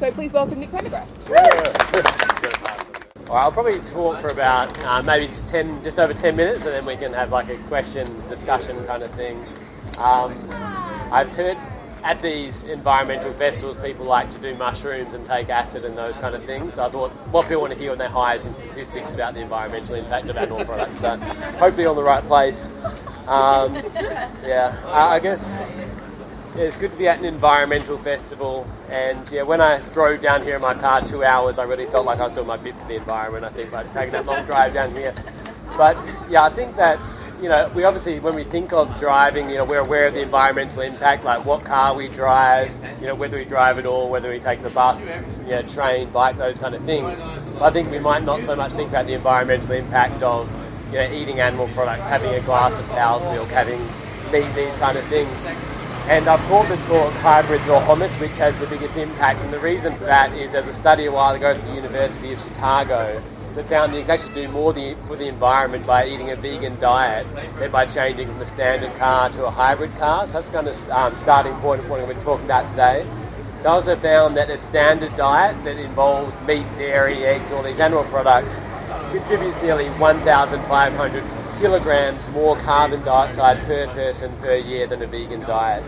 So please welcome Nick Pendergrast. Right, I'll probably talk for about uh, maybe just ten, just over ten minutes, and then we can have like a question discussion kind of thing. Um, I've heard at these environmental festivals, people like to do mushrooms and take acid and those kind of things. So I thought what people want to hear when they hire some statistics about the environmental impact of animal products. So hopefully on the right place. Um, yeah, I guess it's good to be at an environmental festival. And yeah, when I drove down here in my car two hours, I really felt like I was doing my bit for the environment. I think by taking that long drive down here. But yeah, I think that you know we obviously when we think of driving, you know, we're aware of the environmental impact, like what car we drive, you know, whether we drive at all, whether we take the bus, know, train, bike, those kind of things. But I think we might not so much think about the environmental impact of you know eating animal products, having a glass of cow's milk, having meat, these kind of things. And I've called the talk hybrids or hummus, which has the biggest impact. And the reason for that is there's a study a while ago at the University of Chicago that found you can actually do more for the environment by eating a vegan diet than by changing from a standard car to a hybrid car. So that's kind of um, starting point of what we're talking about today. They also found that a standard diet that involves meat, dairy, eggs, all these animal products contributes nearly 1,500 kilograms more carbon dioxide per person per year than a vegan diet.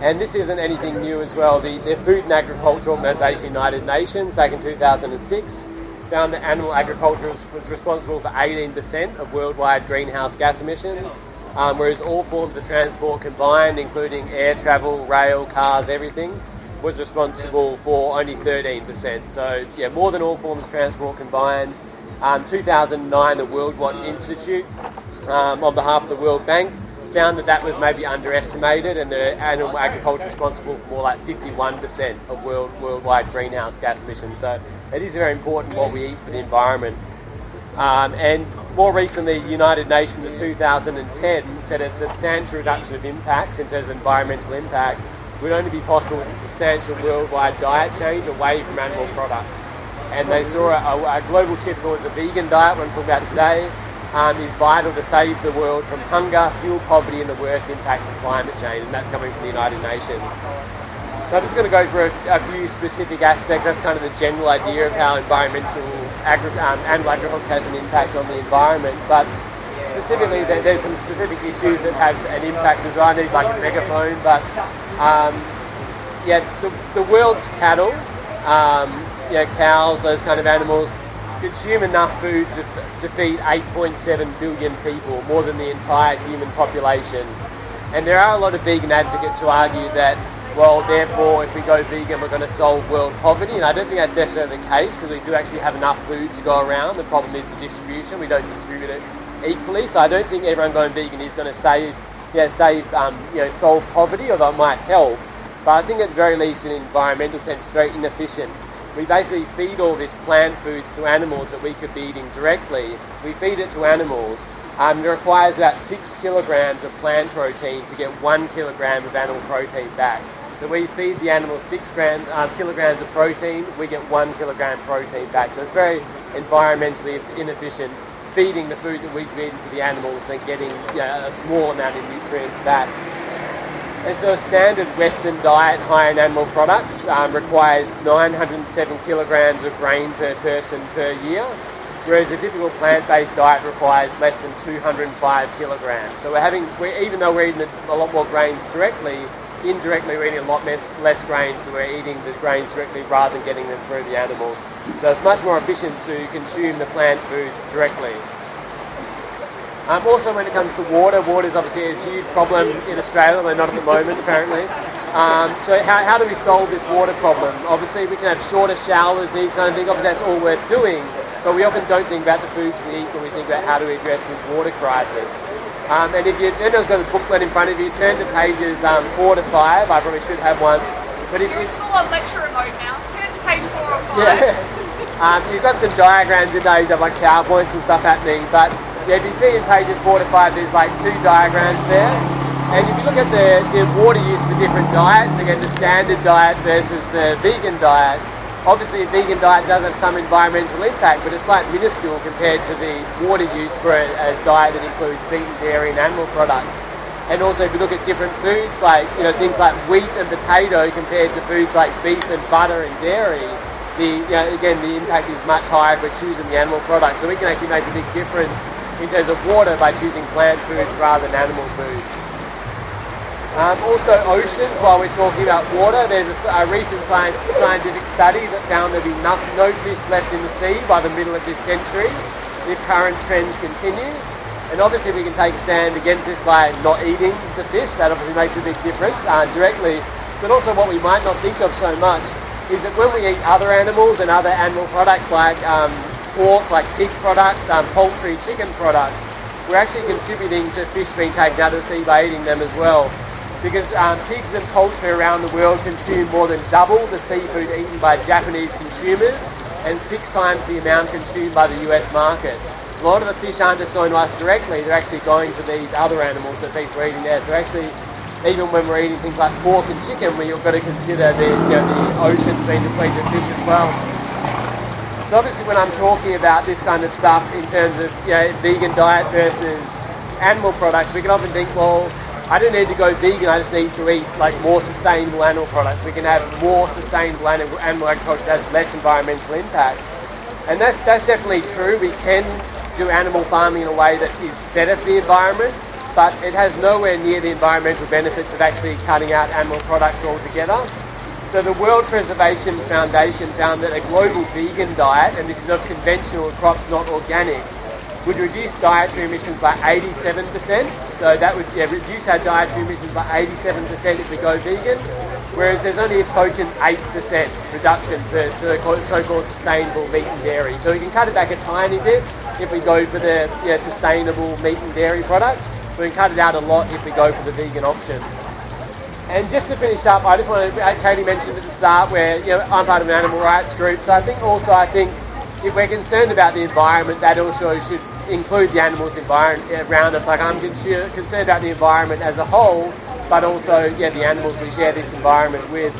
And this isn't anything new as well. The, the Food and Agriculture Organization, United Nations, back in 2006, found that animal agriculture was, was responsible for 18% of worldwide greenhouse gas emissions, um, whereas all forms of transport combined, including air travel, rail, cars, everything, was responsible for only 13%. So, yeah, more than all forms of transport combined. Um, 2009, the Worldwatch Institute, um, on behalf of the World Bank, found that that was maybe underestimated, and the animal agriculture is responsible for more like 51% of world, worldwide greenhouse gas emissions. So it is very important what we eat for the environment. Um, and more recently, the United Nations in 2010 said a substantial reduction of impacts in terms of environmental impact would only be possible with a substantial worldwide diet change away from animal products. And they saw a, a global shift towards a vegan diet, I'm talking about today, um, is vital to save the world from hunger, fuel poverty, and the worst impacts of climate change, and that's coming from the United Nations. So I'm just going to go through a, a few specific aspects. That's kind of the general idea of how environmental agri- um, animal agriculture has an impact on the environment, but specifically there, there's some specific issues that have an impact as well. I need like a megaphone, but um, yeah, the, the world's cattle, um, cows, those kind of animals, consume enough food to, to feed 8.7 billion people, more than the entire human population. And there are a lot of vegan advocates who argue that, well, therefore, if we go vegan, we're going to solve world poverty. And I don't think that's necessarily the case because we do actually have enough food to go around. The problem is the distribution. We don't distribute it equally. So I don't think everyone going vegan is going to save, yeah, save, um, you know, solve poverty, although it might help. But I think at the very least, in an environmental sense, it's very inefficient we basically feed all this plant foods to animals that we could be eating directly. We feed it to animals. Um, it requires about six kilograms of plant protein to get one kilogram of animal protein back. So we feed the animal six gram, uh, kilograms of protein, we get one kilogram protein back. So it's very environmentally inefficient feeding the food that we've eaten to the animals and getting you know, a small amount of nutrients back. And so a standard Western diet high in animal products um, requires 907 kilograms of grain per person per year, whereas a typical plant-based diet requires less than 205 kilograms. So we're having, we're, even though we're eating a lot more grains directly, indirectly we're eating a lot less, less grains, but we're eating the grains directly rather than getting them through the animals. So it's much more efficient to consume the plant foods directly. Um, also, when it comes to water, water is obviously a huge problem in Australia, though not at the moment, apparently. Um, so, how, how do we solve this water problem? Obviously, we can have shorter showers, these kind of things. Obviously, that's all worth doing, but we often don't think about the foods we eat when we think about how do we address this water crisis. Um, and if you, anyone's got a booklet in front of you, turn to pages um, four to five. I probably should have one. But if you, full on lecture mode now. Turn to page four or five. Yeah. Um, you've got some diagrams in there, you have like PowerPoints and stuff happening, but if you see in pages four to five, there's like two diagrams there. And if you look at the, the water use for different diets, again, the standard diet versus the vegan diet, obviously a vegan diet does have some environmental impact, but it's quite minuscule compared to the water use for a, a diet that includes beef, dairy, and animal products. And also, if you look at different foods, like you know things like wheat and potato compared to foods like beef and butter and dairy, the you know, again the impact is much higher if we're choosing the animal products. So we can actually make a big difference in terms of water by choosing plant foods rather than animal foods. Um, also oceans, while we're talking about water, there's a, a recent science, scientific study that found there'd be no, fish left in the sea by the middle of this century if current trends continue. And obviously we can take a stand against this by not eating the fish. That obviously makes a big difference uh, directly. But also what we might not think of so much is that when we eat other animals and other animal products like um, pork, like pig products, um, poultry, chicken products, we're actually contributing to fish being taken out of the sea by eating them as well. Because um, pigs and poultry around the world consume more than double the seafood eaten by Japanese consumers and six times the amount consumed by the US market a lot of the fish aren't just going to us directly, they're actually going to these other animals that people are eating there. So actually, even when we're eating things like pork and chicken, we've got to consider the, you know, the oceans being depleted fish as well. So obviously when I'm talking about this kind of stuff in terms of you know, vegan diet versus animal products, we can often think, well, I don't need to go vegan, I just need to eat like more sustainable animal products. We can have more sustainable animal, animal agriculture that has less environmental impact. And that's, that's definitely true. We can do animal farming in a way that is better for the environment, but it has nowhere near the environmental benefits of actually cutting out animal products altogether. So the World Preservation Foundation found that a global vegan diet, and this is of conventional crops, not organic, would reduce dietary emissions by 87%. So that would yeah, reduce our dietary emissions by 87% if we go vegan, whereas there's only a token 8% reduction for so-called sustainable meat and dairy. So we can cut it back a tiny bit if we go for the yeah, sustainable meat and dairy products. But we can cut it out a lot if we go for the vegan option. And just to finish up, I just want to, as Katie mentioned at the start, where you know I'm part of an animal rights group, so I think also I think if we're concerned about the environment, that also should include the animals environment around us. Like I'm concerned about the environment as a whole, but also yeah the animals we share this environment with.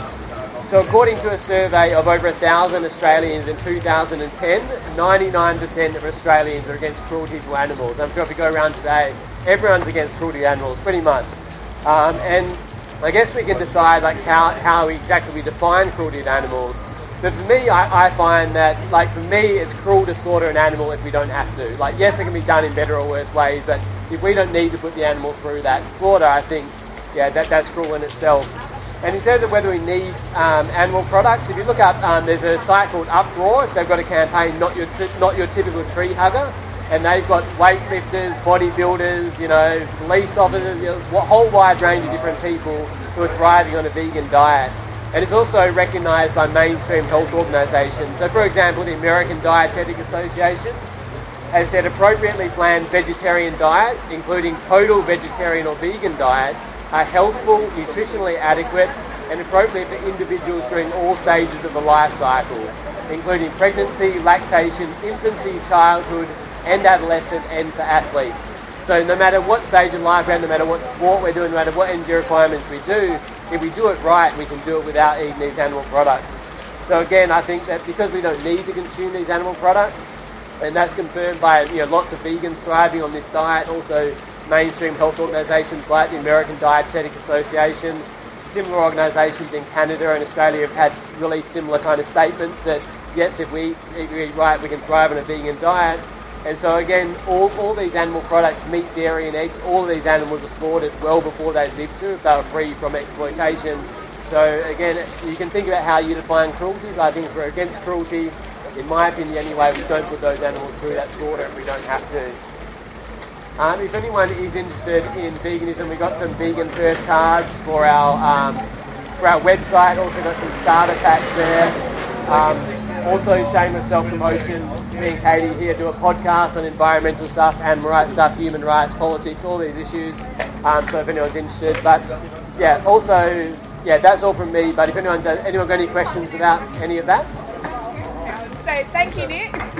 So according to a survey of over a thousand Australians in 2010, 99% of Australians are against cruelty to animals. I'm sure if you go around today, everyone's against cruelty to animals, pretty much. Um, and I guess we can decide like how, how exactly we define cruelty to animals. But for me, I, I, find that, like, for me, it's cruel to slaughter an animal if we don't have to. Like, yes, it can be done in better or worse ways, but if we don't need to put the animal through that slaughter, I think, yeah, that, that's cruel in itself. And in terms of whether we need um, animal products, if you look up, um, there's a site called Uproar. They've got a campaign, not your not your typical tree hugger, and they've got weightlifters, bodybuilders, you know, police officers, you know, a whole wide range of different people who are thriving on a vegan diet. And it's also recognised by mainstream health organisations. So, for example, the American Dietetic Association has said appropriately planned vegetarian diets, including total vegetarian or vegan diets, are healthful, nutritionally adequate, and appropriate for individuals during all stages of the life cycle, including pregnancy, lactation, infancy, childhood, and adolescent, and for athletes. So no matter what stage in life we're at, no matter what sport we're doing, no matter what energy requirements we do, if we do it right, we can do it without eating these animal products. So again, I think that because we don't need to consume these animal products, and that's confirmed by you know lots of vegans thriving on this diet, also mainstream health organisations like the American Dietetic Association. Similar organisations in Canada and Australia have had really similar kind of statements that yes, if we eat right, we can thrive on a vegan diet. And so again, all, all these animal products, meat, dairy and eggs, all of these animals are slaughtered well before they lived to, if they were free from exploitation. So again, you can think about how you define cruelty, but I think if we're against cruelty, in my opinion anyway, we don't put those animals through that slaughter if we don't have to. Um, if anyone is interested in veganism, we've got some vegan first cards for our um, for our website. Also got some starter packs there. Um, also, shameless self-promotion. Me and Katie here do a podcast on environmental stuff, animal rights stuff, human rights, politics, all these issues. Um, so if anyone's interested, but yeah, also yeah, that's all from me. But if anyone does, anyone got any questions about any of that? So thank you, Nick.